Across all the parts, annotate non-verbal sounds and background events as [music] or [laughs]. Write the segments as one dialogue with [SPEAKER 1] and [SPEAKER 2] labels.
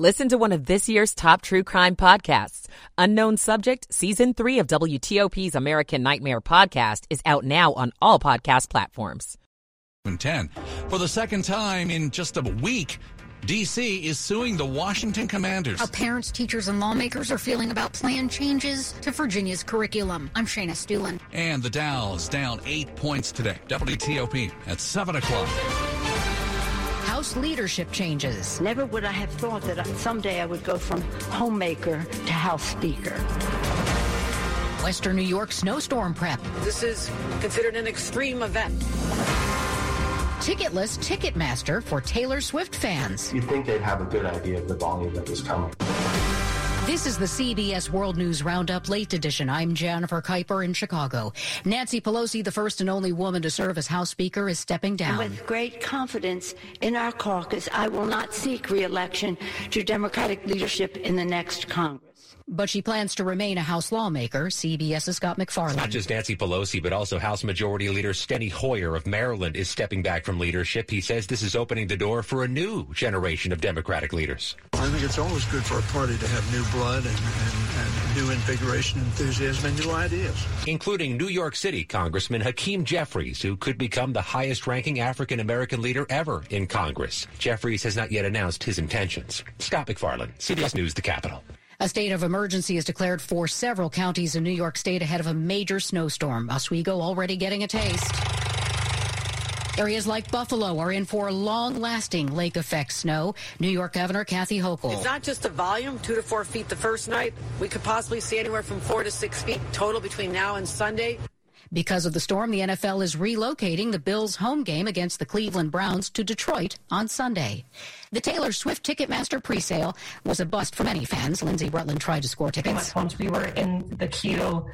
[SPEAKER 1] Listen to one of this year's top true crime podcasts. Unknown Subject, Season 3 of WTOP's American Nightmare podcast is out now on all podcast platforms.
[SPEAKER 2] 10. For the second time in just a week, D.C. is suing the Washington Commanders.
[SPEAKER 3] How parents, teachers, and lawmakers are feeling about plan changes to Virginia's curriculum. I'm Shayna Estulin.
[SPEAKER 2] And the Dow is down eight points today. WTOP at 7 o'clock.
[SPEAKER 3] House leadership changes.
[SPEAKER 4] Never would I have thought that someday I would go from homemaker to House Speaker.
[SPEAKER 3] Western New York snowstorm prep.
[SPEAKER 5] This is considered an extreme event.
[SPEAKER 3] Ticketless Ticketmaster for Taylor Swift fans.
[SPEAKER 6] You'd think they'd have a good idea of the volume that was coming.
[SPEAKER 3] This is the CBS World News Roundup Late Edition. I'm Jennifer Keiper in Chicago. Nancy Pelosi, the first and only woman to serve as House Speaker, is stepping down.
[SPEAKER 4] With great confidence in our caucus, I will not seek reelection to Democratic leadership in the next Congress
[SPEAKER 3] but she plans to remain a House lawmaker. CBS's Scott MacFarlane.
[SPEAKER 7] Not just Nancy Pelosi, but also House Majority Leader Steny Hoyer of Maryland is stepping back from leadership. He says this is opening the door for a new generation of Democratic leaders.
[SPEAKER 8] I think it's always good for a party to have new blood and, and, and new invigoration, enthusiasm, and new ideas.
[SPEAKER 7] Including New York City Congressman Hakeem Jeffries, who could become the highest ranking African American leader ever in Congress. Jeffries has not yet announced his intentions. Scott MacFarlane, CBS News, The Capitol.
[SPEAKER 3] A state of emergency is declared for several counties in New York State ahead of a major snowstorm. Oswego already getting a taste. Areas like Buffalo are in for long-lasting lake effect snow. New York Governor Kathy Hochul.
[SPEAKER 5] It's not just the volume, two to four feet the first night. We could possibly see anywhere from four to six feet total between now and Sunday.
[SPEAKER 3] Because of the storm, the NFL is relocating the Bills' home game against the Cleveland Browns to Detroit on Sunday. The Taylor Swift Ticketmaster presale was a bust for many fans. Lindsay Rutland tried to score tickets.
[SPEAKER 9] Once we were in the queue,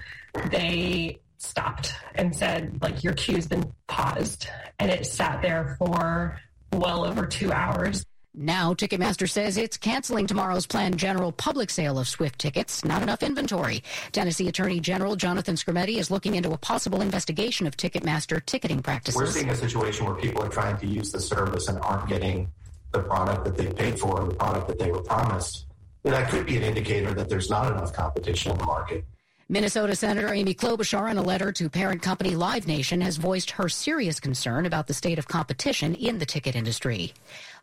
[SPEAKER 9] they stopped and said, like, your queue's been paused. And it sat there for well over two hours.
[SPEAKER 3] Now, Ticketmaster says it's canceling tomorrow's planned general public sale of Swift tickets. Not enough inventory. Tennessee Attorney General Jonathan Skrmetti is looking into a possible investigation of Ticketmaster ticketing practices.
[SPEAKER 6] We're seeing a situation where people are trying to use the service and aren't getting the product that they paid for the product that they were promised. And that could be an indicator that there's not enough competition in the market.
[SPEAKER 3] Minnesota Senator Amy Klobuchar, in a letter to parent company Live Nation, has voiced her serious concern about the state of competition in the ticket industry.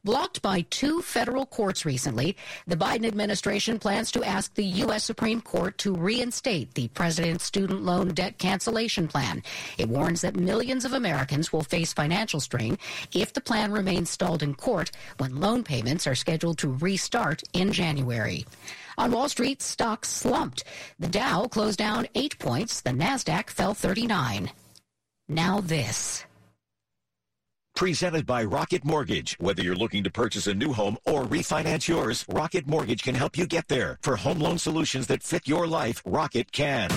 [SPEAKER 3] Blocked by two federal courts recently, the Biden administration plans to ask the U.S. Supreme Court to reinstate the president's student loan debt cancellation plan. It warns that millions of Americans will face financial strain if the plan remains stalled in court when loan payments are scheduled to restart in January. On Wall Street, stocks slumped. The Dow closed down eight points. The Nasdaq fell 39. Now this.
[SPEAKER 10] Presented by Rocket Mortgage. Whether you're looking to purchase a new home or refinance yours, Rocket Mortgage can help you get there. For home loan solutions that fit your life, Rocket can.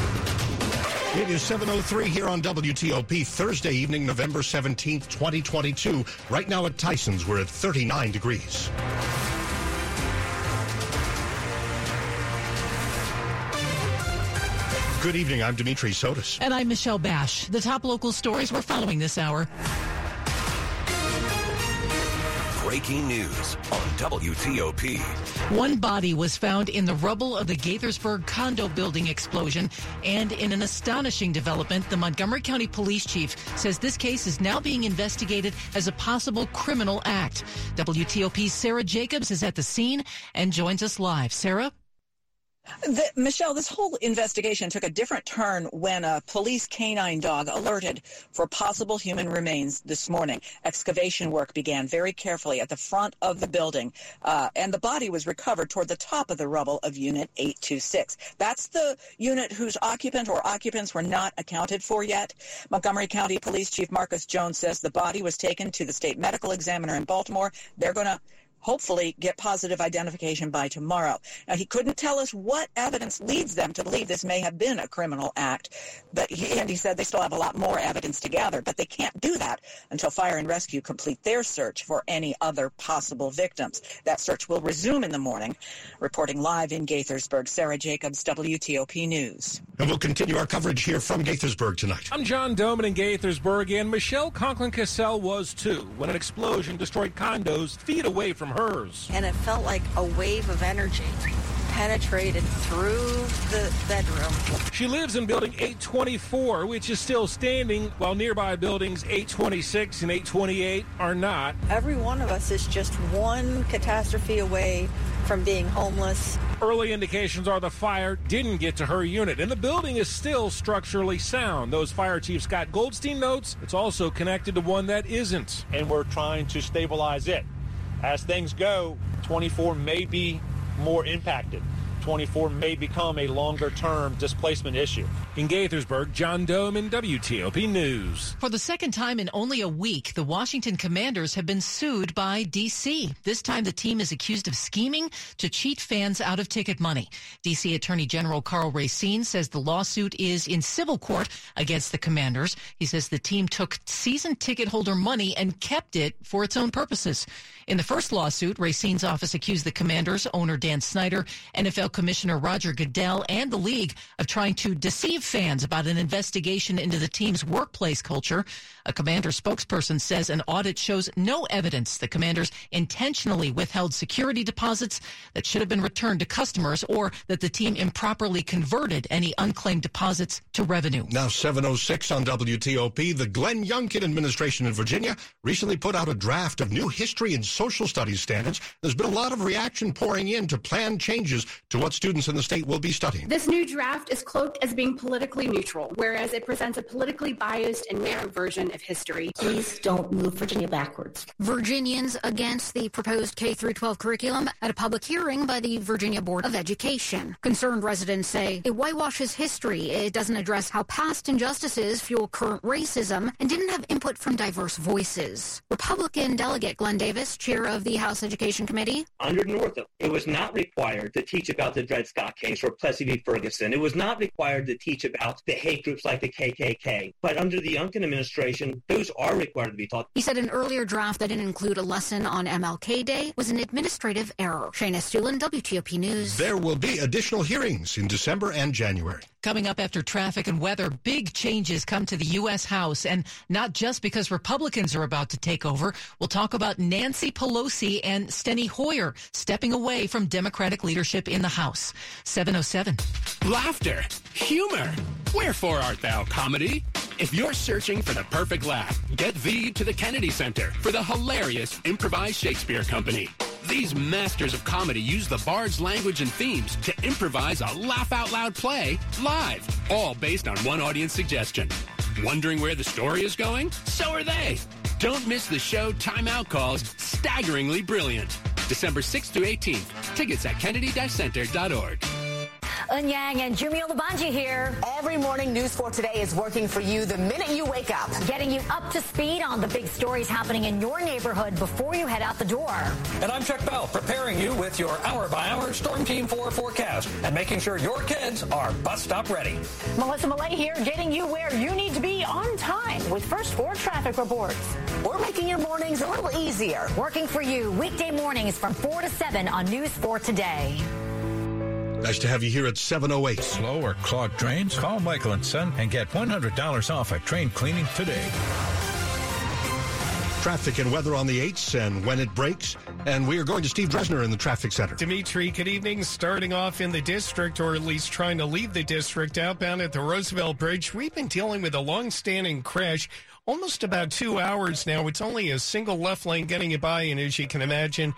[SPEAKER 11] It is 7.03 here on WTOP, Thursday evening, November 17th, 2022. Right now at Tyson's, we're at 39 degrees. Good evening. I'm Dimitri Sotis.
[SPEAKER 12] And I'm Michelle Basch. The top local stories we're following this hour.
[SPEAKER 13] Breaking news on WTOP.
[SPEAKER 12] One body was found in the rubble of the Gaithersburg condo building explosion. And in an astonishing development, the Montgomery County Police Chief says this case is now being investigated as a possible criminal act. WTOP's Sarah Jacobs is at the scene and joins us live. Sarah?
[SPEAKER 14] The, Michelle, this whole investigation took a different turn when a police canine dog alerted for possible human remains this morning. Excavation work began very carefully at the front of the building, uh, and the body was recovered toward the top of the rubble of Unit 826. That's the unit whose occupant or occupants were not accounted for yet. Montgomery County Police Chief Marcus Jones says the body was taken to the state medical examiner in Baltimore. They're going to hopefully get positive identification by tomorrow. Now, he couldn't tell us what evidence leads them to believe this may have been a criminal act, but he, and he said they still have a lot more evidence to gather, but they can't do that until Fire and Rescue complete their search for any other possible victims. That search will resume in the morning. Reporting live in Gaithersburg, Sarah Jacobs, WTOP News.
[SPEAKER 11] And we'll continue our coverage here from Gaithersburg tonight.
[SPEAKER 15] I'm John Domen in Gaithersburg, and Michelle Conklin Cassell was too when an explosion destroyed condos feet away from her hers.
[SPEAKER 16] And it felt like a wave of energy penetrated through the bedroom.
[SPEAKER 15] She lives in building 824, which is still standing, while nearby buildings 826 and 828 are not.
[SPEAKER 16] Every one of us is just one catastrophe away from being homeless.
[SPEAKER 15] Early indications are the fire didn't get to her unit, and the building is still structurally sound. Those Fire Chief Scott Goldstein notes it's also connected to one that isn't.
[SPEAKER 17] And we're trying to stabilize it. As things go, 24 may be more impacted. 24 may become a longer term displacement issue.
[SPEAKER 15] In Gaithersburg, John Domen WTOP News.
[SPEAKER 12] For the second time in only a week, the Washington Commanders have been sued by D.C. This time, the team is accused of scheming to cheat fans out of ticket money. D.C. Attorney General Karl Racine says the lawsuit is in civil court against the Commanders. He says the team took season ticket holder money and kept it for its own purposes. In the first lawsuit, Racine's office accused the Commanders, owner Dan Snyder, NFL Commissioner Roger Goodell, and the league of trying to deceive fans about an investigation into the team's workplace culture. A commander spokesperson says an audit shows no evidence the commanders intentionally withheld security deposits that should have been returned to customers or that the team improperly converted any unclaimed deposits to revenue.
[SPEAKER 11] Now 706 on WTOP. The Glenn Youngkin administration in Virginia recently put out a draft of new history and social studies standards. There's been a lot of reaction pouring in to planned changes to what students in the state will be studying.
[SPEAKER 18] This new draft is cloaked as being politically neutral, whereas it presents a politically biased and narrow version of history.
[SPEAKER 19] Please don't move Virginia backwards.
[SPEAKER 3] Virginians against the proposed K through 12 curriculum at a public hearing by the Virginia Board of Education. Concerned residents say it whitewashes history. It doesn't address how past injustices fuel current racism and didn't have input from diverse voices. Republican delegate Glenn Davis, chair of the House Education Committee.
[SPEAKER 20] Under Northam, it was not required to teach about the Dred Scott case or Plessy v. Ferguson. It was not required to teach about the hate groups like the KKK. But under the Youngkin administration, those are required to be taught.
[SPEAKER 3] He said an earlier draft that didn't include a lesson on MLK Day was an administrative error. Shayna Estulin, WTOP News.
[SPEAKER 11] There will be additional hearings in December and January.
[SPEAKER 12] Coming up after traffic and weather, big changes come to the U.S. House, and not just because Republicans are about to take over. We'll talk about Nancy Pelosi and Steny Hoyer stepping away from Democratic leadership in the House. 707.
[SPEAKER 21] Laughter, humor. Wherefore art thou, comedy? If you're searching for the perfect laugh, get thee to the Kennedy Center for the hilarious Improvised Shakespeare Company. These masters of comedy use the bard's language and themes to improvise a laugh out loud play live, all based on one audience suggestion. Wondering where the story is going? So are they. Don't miss the show Timeout Calls Staggeringly Brilliant. December 6th through 18th. Tickets at kennedy-center.org.
[SPEAKER 22] Eun-Yang and Jummy Olabanji here.
[SPEAKER 23] Every morning, News 4 Today is working for you the minute you wake up.
[SPEAKER 22] Getting you up to speed on the big stories happening in your neighborhood before you head out the door.
[SPEAKER 24] And I'm Chuck Bell, preparing you with your hour-by-hour Storm Team 4 forecast and making sure your kids are bus stop ready.
[SPEAKER 22] Melissa Mollet here, getting you where you need to be on time with First 4 traffic reports.
[SPEAKER 23] We're making your mornings a little easier.
[SPEAKER 22] Working for you weekday mornings from 4 to 7 on News 4 Today.
[SPEAKER 11] Nice to have you here at 708.
[SPEAKER 25] Slow or clogged drains? Call Michael and Son and get $100 off a train cleaning today.
[SPEAKER 11] Traffic and weather on the 8s and when it breaks. And we are going to Steve Dresner in the traffic center.
[SPEAKER 26] Dimitri, good evening. Starting off in the district, or at least trying to leave the district, outbound at the Roosevelt Bridge, we've been dealing with a long-standing crash almost about two hours now. It's only a single left lane getting you by, and as you can imagine,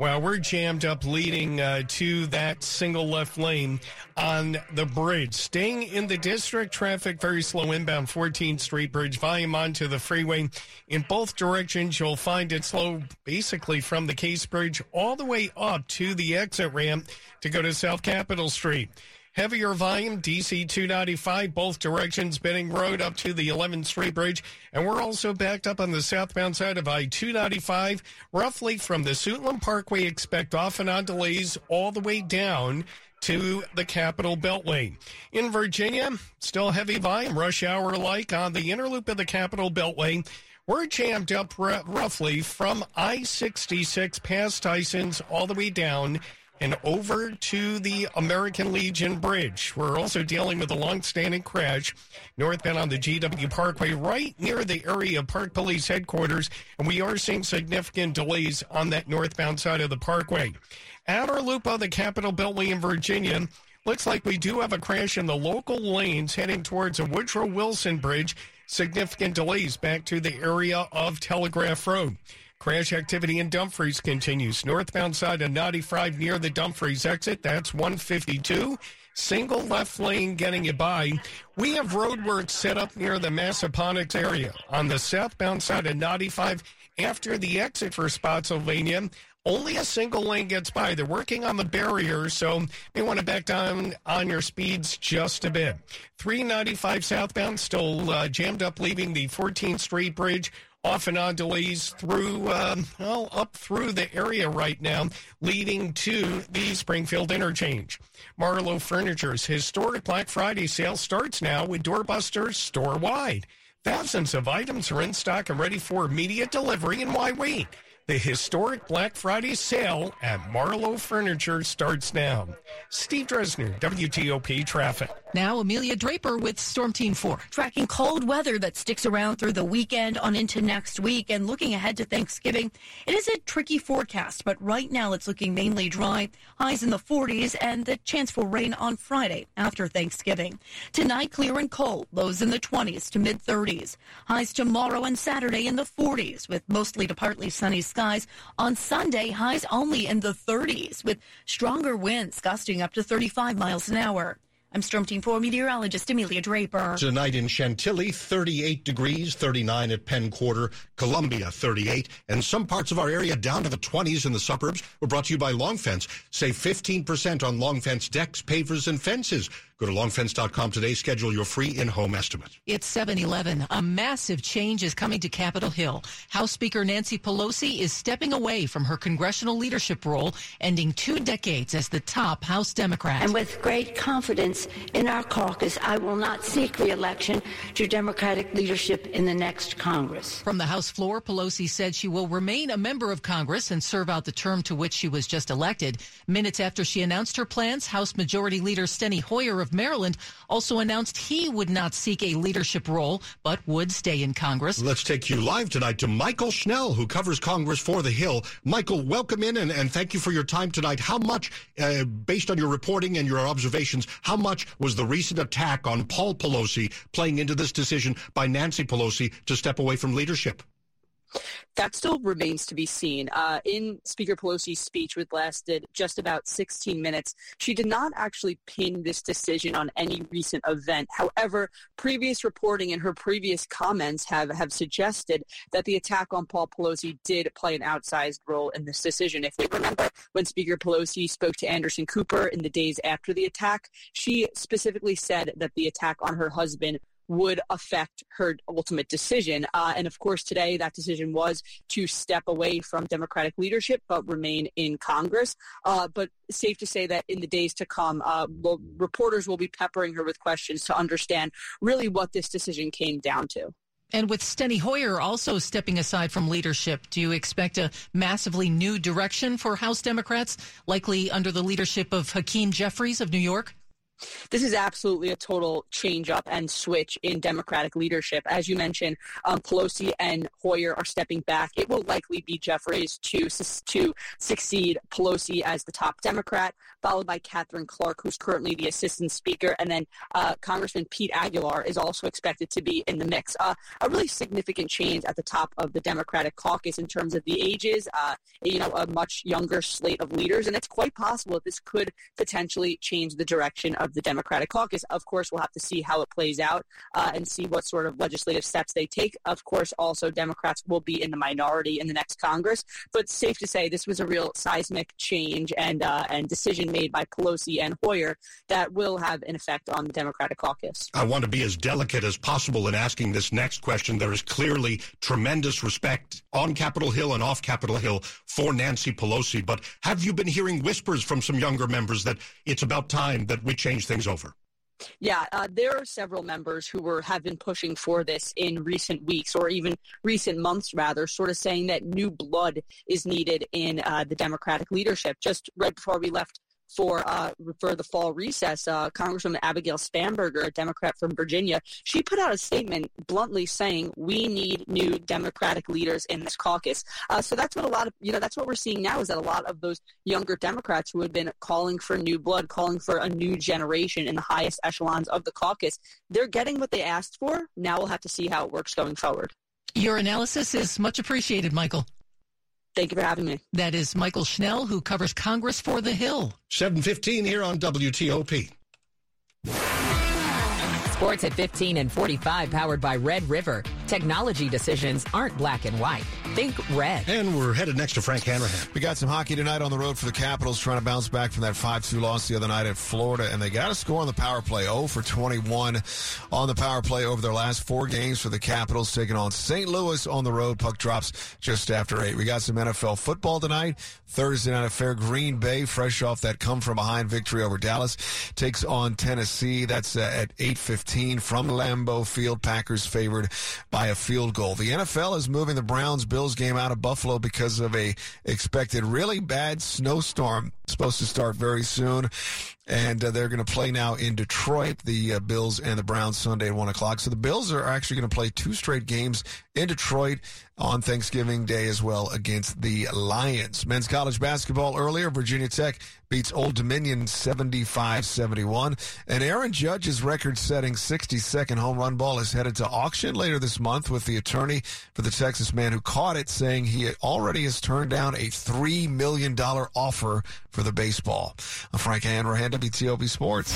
[SPEAKER 26] well, we're jammed up leading uh, to that single left lane on the bridge. Staying in the district, traffic very slow inbound 14th Street Bridge. Volume onto the freeway in both directions. You'll find it slow basically from the Case Bridge all the way up to the exit ramp to go to South Capitol Street. Heavier volume, DC 295, both directions, Benning Road up to the 11th Street Bridge. And we're also backed up on the southbound side of I 295, roughly from the Suitland Parkway. Expect off and on delays all the way down to the Capitol Beltway. In Virginia, still heavy volume, rush hour like on the inner loop of the Capitol Beltway. We're jammed up r- roughly from I 66 past Tyson's all the way down and over to the American Legion Bridge. We're also dealing with a long-standing crash northbound on the GW Parkway right near the area of Park Police headquarters, and we are seeing significant delays on that northbound side of the parkway. Outer loop of the Capitol Beltway in Virginia, looks like we do have a crash in the local lanes heading towards the Woodrow Wilson Bridge. Significant delays back to the area of Telegraph Road. Crash activity in Dumfries continues. Northbound side of 95 near the Dumfries exit. That's 152. Single left lane getting you by. We have roadworks set up near the Massaponax area on the southbound side of 95 after the exit for Spotsylvania. Only a single lane gets by. They're working on the barrier, so you want to back down on your speeds just a bit. 395 southbound still uh, jammed up, leaving the 14th Street Bridge off and on delays through, um, well, up through the area right now, leading to the Springfield interchange. Marlowe Furniture's historic Black Friday sale starts now with doorbusters store wide. Thousands of items are in stock and ready for immediate delivery, and why wait? The historic Black Friday sale at Marlowe Furniture starts now. Steve Dresner, WTOP Traffic.
[SPEAKER 12] Now, Amelia Draper with Storm Team 4.
[SPEAKER 27] Tracking cold weather that sticks around through the weekend on into next week and looking ahead to Thanksgiving. It is a tricky forecast, but right now it's looking mainly dry. Highs in the 40s and the chance for rain on Friday after Thanksgiving. Tonight, clear and cold. Lows in the 20s to mid 30s. Highs tomorrow and Saturday in the 40s with mostly to partly sunny skies. On Sunday, highs only in the 30s with stronger winds gusting up to 35 miles an hour. I'm Storm Team 4 meteorologist Amelia Draper.
[SPEAKER 11] Tonight in Chantilly, 38 degrees, 39 at Penn Quarter, Columbia, 38, and some parts of our area down to the 20s in the suburbs. We're brought to you by Long Fence. Save 15% on Long Fence decks, pavers, and fences. Go to longfence.com today. Schedule your free in-home estimate.
[SPEAKER 12] It's 7-Eleven. A massive change is coming to Capitol Hill. House Speaker Nancy Pelosi is stepping away from her congressional leadership role, ending two decades as the top House Democrat.
[SPEAKER 19] And with great confidence in our caucus, I will not seek reelection to Democratic leadership in the next Congress.
[SPEAKER 12] From the House floor, Pelosi said she will remain a member of Congress and serve out the term to which she was just elected. Minutes after she announced her plans, House Majority Leader Steny Hoyer of Maryland also announced he would not seek a leadership role, but would stay in Congress.
[SPEAKER 11] Let's take you live tonight to Mychael Schnell, who covers Congress for The Hill. Mychael, welcome in and, and thank you for your time tonight. How much, uh, based on your reporting and your observations, how much was the recent attack on Paul Pelosi playing into this decision by Nancy Pelosi to step away from leadership?
[SPEAKER 28] That still remains to be seen. Uh, in Speaker Pelosi's speech, which lasted just about 16 minutes, she did not actually pin this decision on any recent event. However, previous reporting and her previous comments have, have suggested that the attack on Paul Pelosi did play an outsized role in this decision. If we remember when Speaker Pelosi spoke to Anderson Cooper in the days after the attack, she specifically said that the attack on her husband would affect her ultimate decision. Uh, and of course, today that decision was to step away from Democratic leadership but remain in Congress. Uh, but safe to say that in the days to come, uh, reporters will be peppering her with questions to understand really what this decision came down to.
[SPEAKER 12] And with Steny Hoyer also stepping aside from leadership, do you expect a massively new direction for House Democrats, likely under the leadership of Hakeem Jeffries of New York?
[SPEAKER 28] This is absolutely a total change up and switch in Democratic leadership. As you mentioned, um, Pelosi and Hoyer are stepping back. It will likely be Jeffries to to succeed Pelosi as the top Democrat, followed by Katherine Clark, who's currently the assistant speaker, and then uh, Congressman Pete Aguilar is also expected to be in the mix. Uh, a really significant change at the top of the Democratic caucus in terms of the ages. Uh, you know, a much younger slate of leaders, and it's quite possible that this could potentially change the direction of of the Democratic caucus. Of course, we'll have to see how it plays out uh, and see what sort of legislative steps they take. Of course, also Democrats will be in the minority in the next Congress, but safe to say this was a real seismic change and uh, and decision made by Pelosi and Hoyer that will have an effect on the Democratic caucus.
[SPEAKER 11] I want to be as delicate as possible in asking this next question. There is clearly tremendous respect on Capitol Hill and off Capitol Hill for Nancy Pelosi, but have you been hearing whispers from some younger members that it's about time that we change change things over?
[SPEAKER 28] Yeah, uh, there are several members who were have been pushing for this in recent weeks or even recent months, rather, sort of saying that new blood is needed in uh, the Democratic leadership. Just right before we left for uh, for the fall recess, uh, Congresswoman Abigail Spanberger, a Democrat from Virginia, she put out a statement bluntly saying we need new Democratic leaders in this caucus. Uh, so that's what a lot of you know that's what we're seeing now is that a lot of those younger Democrats who had been calling for new blood, calling for a new generation in the highest echelons of the caucus, they're getting what they asked for. Now we'll have to see how it works going forward.
[SPEAKER 12] Your analysis is much appreciated, Mychael.
[SPEAKER 28] Thank you for having me.
[SPEAKER 12] That is Mychael Schnell, who covers Congress for The Hill.
[SPEAKER 11] 715 here on WTOP.
[SPEAKER 29] Sports at 15 and 45 powered by Red River. Technology decisions aren't black and white. Think red.
[SPEAKER 11] And we're headed next to Frank Hanrahan.
[SPEAKER 30] We got some hockey tonight on the road for the Capitals trying to bounce back from that 5-2 loss the other night at Florida. And they got a score on the power play. 0 for 21 on the power play over their last four games for the Capitals taking on St. Louis on the road. Puck drops just after 8. We got some NFL football tonight. Thursday night affair. Green Bay, fresh off that come from behind victory over Dallas, takes on Tennessee. That's uh, at 8:15 from Lambeau Field. Packers favored by a field goal. The NFL is moving the Browns Bills game out of Buffalo because of a expected really bad snowstorm. Supposed to start very soon and uh, they're going to play now in Detroit, the uh, Bills and the Browns Sunday at 1 o'clock. So the Bills are actually going to play two straight games in Detroit on Thanksgiving Day as well against the Lions. Men's college basketball earlier, Virginia Tech beats Old Dominion 75-71. And Aaron Judge's record-setting 60-second home run ball is headed to auction later this month with the attorney for the Texas man who caught it saying he already has turned down a $3 million offer for the baseball. I'm Frank Hanrahan, WTOP Sports.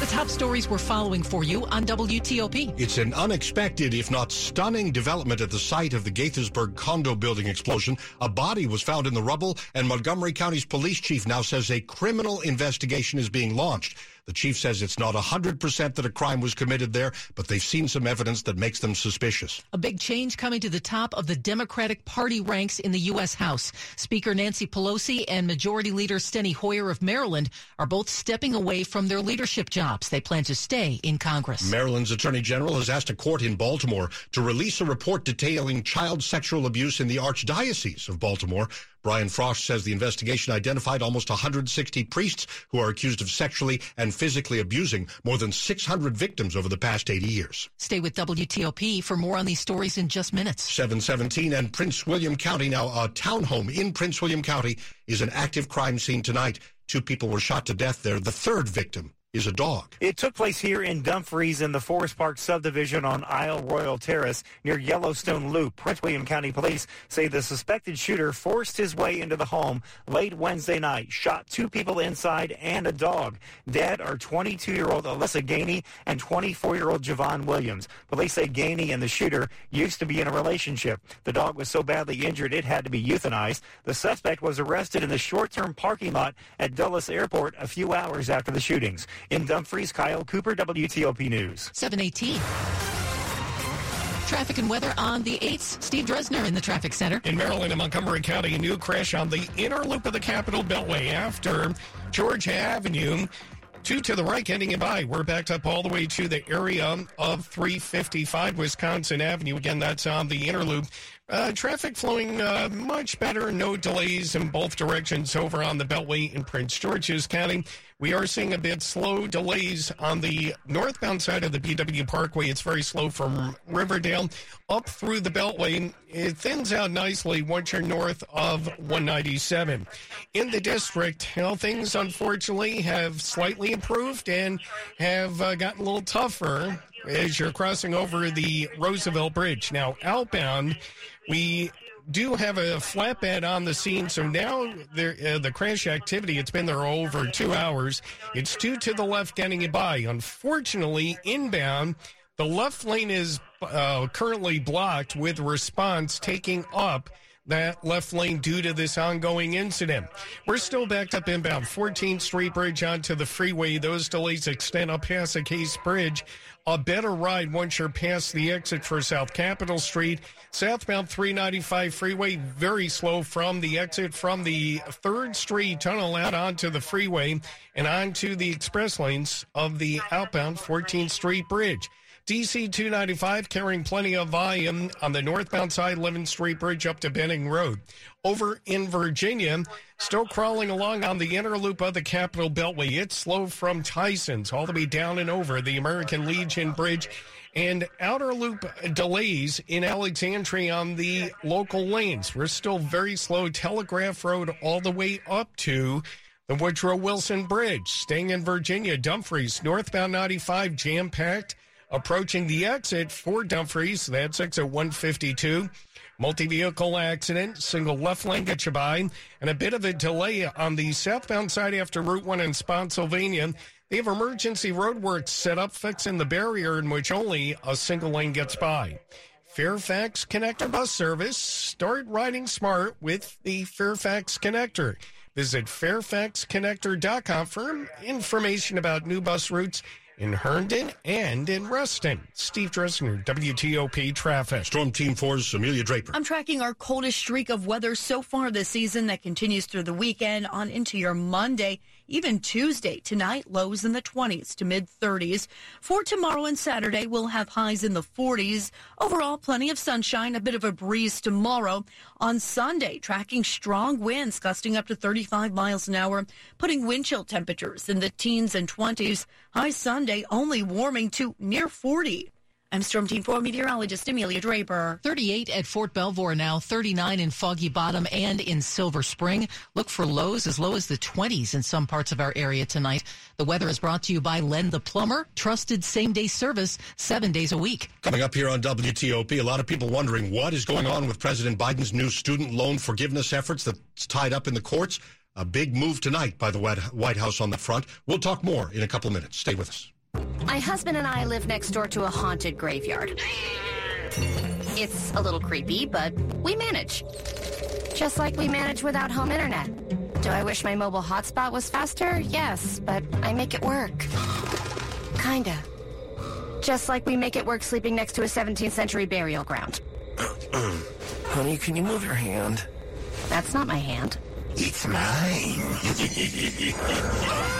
[SPEAKER 12] The top stories we're following for you on WTOP.
[SPEAKER 11] It's an unexpected, if not stunning, development at the site of the Gaithersburg condo building explosion. A body was found in the rubble, and Montgomery County's police chief now says a criminal investigation is being launched. The chief says it's not 100% that a crime was committed there, but they've seen some evidence that makes them suspicious.
[SPEAKER 12] A big change coming to the top of the Democratic Party ranks in the U.S. House. Speaker Nancy Pelosi and Majority Leader Steny Hoyer of Maryland are both stepping away from their leadership jobs. They plan to stay in Congress.
[SPEAKER 11] Maryland's Attorney General has asked a court in Baltimore to release a report detailing child sexual abuse in the Archdiocese of Baltimore. Brian Frosh says the investigation identified almost 160 priests who are accused of sexually and physically abusing more than 600 victims over the past 80 years.
[SPEAKER 12] Stay with WTOP for more on these stories in just minutes.
[SPEAKER 11] 717 and Prince William County. Now, a townhome in Prince William County is an active crime scene tonight. Two people were shot to death there. The third victim is a dog.
[SPEAKER 31] It took place here in Dumfries in the Forest Park subdivision on Isle Royal Terrace near Yellowstone Loop. Prince William County Police say the suspected shooter forced his way into the home late Wednesday night, shot two people inside and a dog. Dead are 22-year-old Alyssa Gainey and 24-year-old Javon Williams. Police say Gainey and the shooter used to be in a relationship. The dog was so badly injured it had to be euthanized. The suspect was arrested in the short-term parking lot at Dulles Airport a few hours after the shootings. In Dumfries, Kyle Cooper, WTOP News.
[SPEAKER 12] 718. Traffic and weather on the 8th. Steve Dresner in the traffic center.
[SPEAKER 26] In Maryland and Montgomery County, a new crash on the inner loop of the Capitol Beltway after Georgia Avenue. Two to the right, getting it by. We're backed up all the way to the area of 355 Wisconsin Avenue. Again, that's on the inner loop. Uh, traffic flowing uh, much better. No delays in both directions over on the Beltway in Prince George's County. We are seeing a bit slow delays on the northbound side of the BW Parkway. It's very slow from Riverdale up through the Beltway. It thins out nicely once you're north of 197. In the district, you things unfortunately have slightly improved and have uh, gotten a little tougher as you're crossing over the Roosevelt Bridge. Now, outbound, we do have a flatbed on the scene, so now uh, the crash activity, it's been there over two hours. It's two to the left getting it by. Unfortunately, inbound, the left lane is uh, currently blocked with response taking up that left lane due to this ongoing incident. We're still backed up inbound 14th Street Bridge onto the freeway. Those delays extend up past the Case Bridge. A better ride once you're past the exit for South Capitol Street. Southbound 395 freeway, very slow from the exit from the 3rd Street tunnel out onto the freeway and onto the express lanes of the outbound 14th Street Bridge. DC 295 carrying plenty of volume on the northbound side, 11th Street Bridge up to Benning Road. Over in Virginia, still crawling along on the inner loop of the Capitol Beltway. It's slow from Tyson's all the way down and over the American Legion Bridge and outer loop delays in Alexandria on the local lanes. We're still very slow. Telegraph Road all the way up to the Woodrow Wilson Bridge. Staying in Virginia, Dumfries, northbound 95, jam packed approaching the exit for Dumfries. That's exit 152. Multi vehicle accident, single left lane get you by, and a bit of a delay on the southbound side after Route 1 in Spotsylvania. They have emergency roadworks set up fixing the barrier in which only a single lane gets by. Fairfax Connector bus service. Start riding smart with the Fairfax Connector. Visit fairfaxconnector.com for information about new bus routes in Herndon and in Reston. Steve Dresner, WTOP Traffic.
[SPEAKER 11] Storm Team 4's Amelia Draper.
[SPEAKER 27] I'm tracking our coldest streak of weather so far this season that continues through the weekend on into your Monday, even Tuesday. Tonight, lows in the 20s to mid 30s. For tomorrow and Saturday, we'll have highs in the 40s. Overall, plenty of sunshine, a bit of a breeze tomorrow. On Sunday, tracking strong winds gusting up to 35 miles an hour, putting wind chill temperatures in the teens and 20s. High Sunday only warming to near 40. I'm Storm Team 4 meteorologist Amelia Draper.
[SPEAKER 12] 38 at Fort Belvoir now, 39 in Foggy Bottom and in Silver Spring. Look for lows as low as the 20s in some parts of our area tonight. The weather is brought to you by Len the Plumber, trusted same day service seven days a week.
[SPEAKER 11] Coming up here on WTOP, a lot of people wondering what is going on with President Biden's new student loan forgiveness efforts that's tied up in the courts. A big move tonight by the White House on the front. We'll talk more in a couple of minutes. Stay with us.
[SPEAKER 32] My husband and I live next door to a haunted graveyard. It's a little creepy, but we manage. Just like we manage without home internet. Do I wish my mobile hotspot was faster? Yes, but I make it work. Kinda. Just like we make it work sleeping next to a 17th century burial ground. [clears throat]
[SPEAKER 33] Honey, can you move your hand?
[SPEAKER 32] That's not my hand.
[SPEAKER 33] It's mine. [laughs]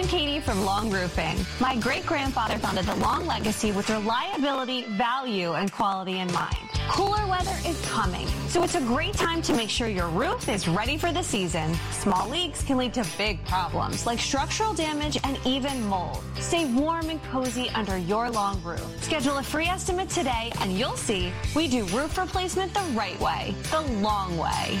[SPEAKER 34] I'm Katie from Long Roofing. My great grandfather founded the Long legacy with reliability, value, and quality in mind. Cooler weather is coming, so it's a great time to make sure your roof is ready for the season. Small leaks can lead to big problems like structural damage and even mold. Stay warm and cozy under your long roof. Schedule a free estimate today, and you'll see we do roof replacement the right way, the long way.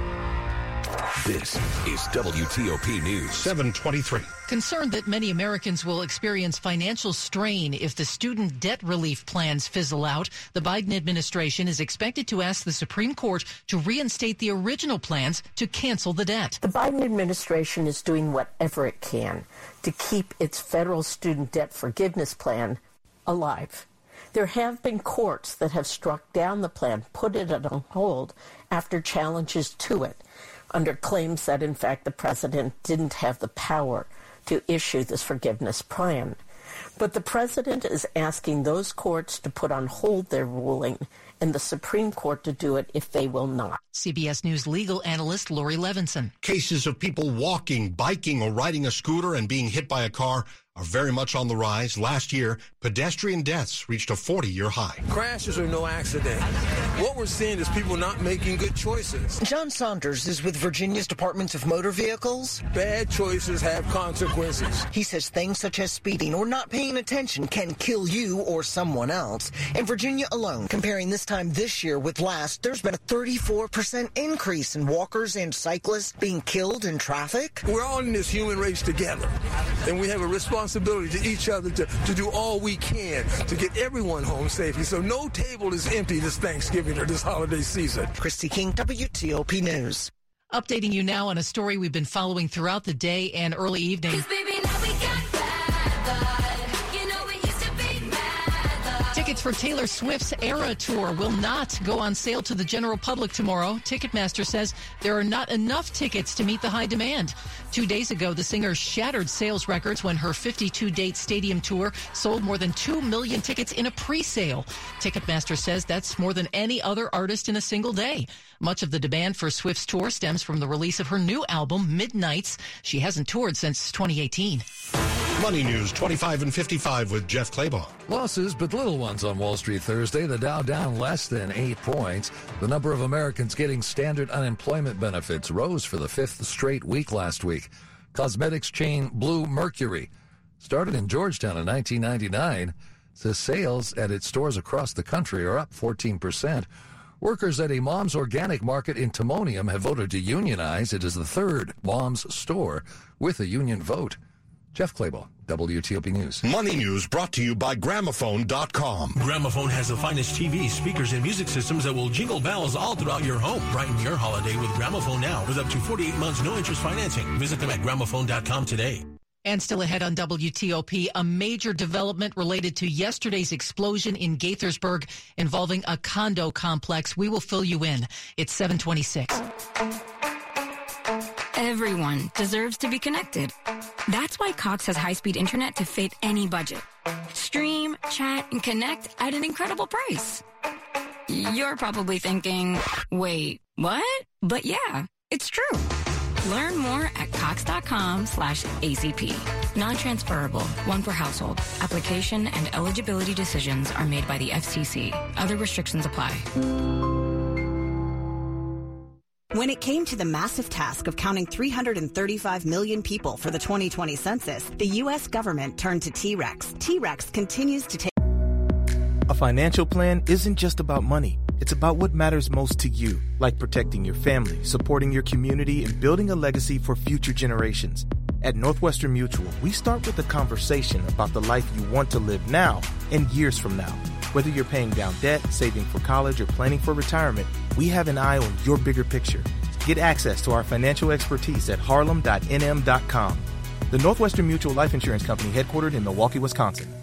[SPEAKER 35] This is WTOP News.
[SPEAKER 11] 723.
[SPEAKER 12] Concerned that many Americans will experience financial strain if the student debt relief plans fizzle out, the Biden administration is expected to ask the Supreme Court to reinstate the original plans to cancel the debt.
[SPEAKER 36] The Biden administration is doing whatever it can to keep its federal student debt forgiveness plan alive. There have been courts that have struck down the plan, put it on hold after challenges to it under claims that, in fact, the president didn't have the power to issue this forgiveness plan. But the president is asking those courts to put on hold their ruling and the Supreme Court to do it if they will not.
[SPEAKER 12] CBS News legal analyst Laurie Levenson.
[SPEAKER 11] Cases of people walking, biking, or riding a scooter and being hit by a car are very much on the rise. Last year, pedestrian deaths reached a 40 year high.
[SPEAKER 37] Crashes are no accident. What we're seeing is people not making good choices.
[SPEAKER 38] John Saunders is with Virginia's Department of Motor Vehicles.
[SPEAKER 37] Bad choices have consequences.
[SPEAKER 38] He says things such as speeding or not paying attention can kill you or someone else. In Virginia alone, comparing this time this year with last, there's been a 34% increase in walkers and cyclists being killed in traffic.
[SPEAKER 37] We're all in this human race together, and we have a responsibility responsibility to each other to, to do all we can to get everyone home safely. So no table is empty this Thanksgiving or this holiday season.
[SPEAKER 38] Kristi King, WTOP News.
[SPEAKER 12] Updating you now on a story we've been following throughout the day and early evening. Tickets for Taylor Swift's Era Tour will not go on sale to the general public tomorrow. Ticketmaster says there are not enough tickets to meet the high demand. Two days ago, the singer shattered sales records when her 52 date stadium tour sold more than 2 million tickets in a pre sale. Ticketmaster says that's more than any other artist in a single day. Much of the demand for Swift's tour stems from the release of her new album, Midnights. She hasn't toured since 2018.
[SPEAKER 11] Money News 25 and 55 with Jeff Clabaugh.
[SPEAKER 39] Losses, but little ones on Wall Street Thursday. The Dow down less than eight points. The number of Americans getting standard unemployment benefits rose for the fifth straight week last week. Cosmetics chain Blue Mercury, started in Georgetown in 1999, says sales at its stores across the country are up 14%. Workers at a Mom's Organic Market in Timonium have voted to unionize. It is the third Mom's store with a union vote. Jeff Clabaugh, WTOP News.
[SPEAKER 11] Money News brought to you by Gramophone.com.
[SPEAKER 40] Gramophone has the finest TV, speakers, and music systems that will jingle bells all throughout your home. Brighten your holiday with Gramophone now with up to 48 months no interest financing. Visit them at Gramophone.com today.
[SPEAKER 12] And still ahead on WTOP, a major development related to yesterday's explosion in Gaithersburg involving a condo complex. We will fill you in. It's 726.
[SPEAKER 41] Everyone deserves to be connected. That's why Cox has high speed internet to fit any budget. Stream, chat, and connect at an incredible price. You're probably thinking, wait, what? But yeah, it's true. Learn more at cox.com slash ACP. Non-transferable, one per household. Application and eligibility decisions are made by the FCC. Other restrictions apply.
[SPEAKER 42] When it came to the massive task of counting 335 million people for the 2020 census, the U.S. government turned to T-Rex. T-Rex continues to take.
[SPEAKER 43] A financial plan isn't just about money. It's about what matters most to you, like protecting your family, supporting your community, and building a legacy for future generations. At Northwestern Mutual, we start with a conversation about the life you want to live now and years from now. Whether you're paying down debt, saving for college, or planning for retirement, we have an eye on your bigger picture. Get access to our financial expertise at harlem.nm.com. The Northwestern Mutual Life Insurance Company, headquartered in Milwaukee, Wisconsin.